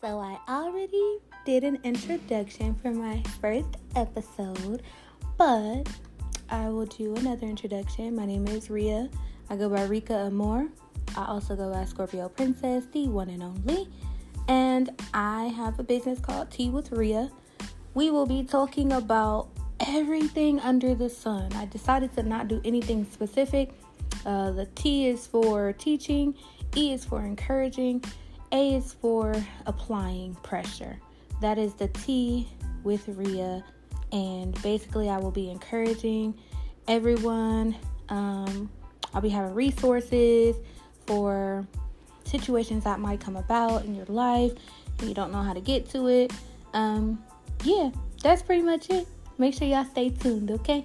So, I already did an introduction for my first episode, but I will do another introduction. My name is Ria. I go by Rika Amore. I also go by Scorpio Princess, the one and only. And I have a business called Tea with Ria. We will be talking about everything under the sun. I decided to not do anything specific. Uh, the T is for teaching, E is for encouraging, A is for applying pressure. That is the T with Ria. And basically, I will be encouraging everyone. Um, I'll be having resources for situations that might come about in your life and you don't know how to get to it. Um, yeah, that's pretty much it. Make sure y'all stay tuned, okay?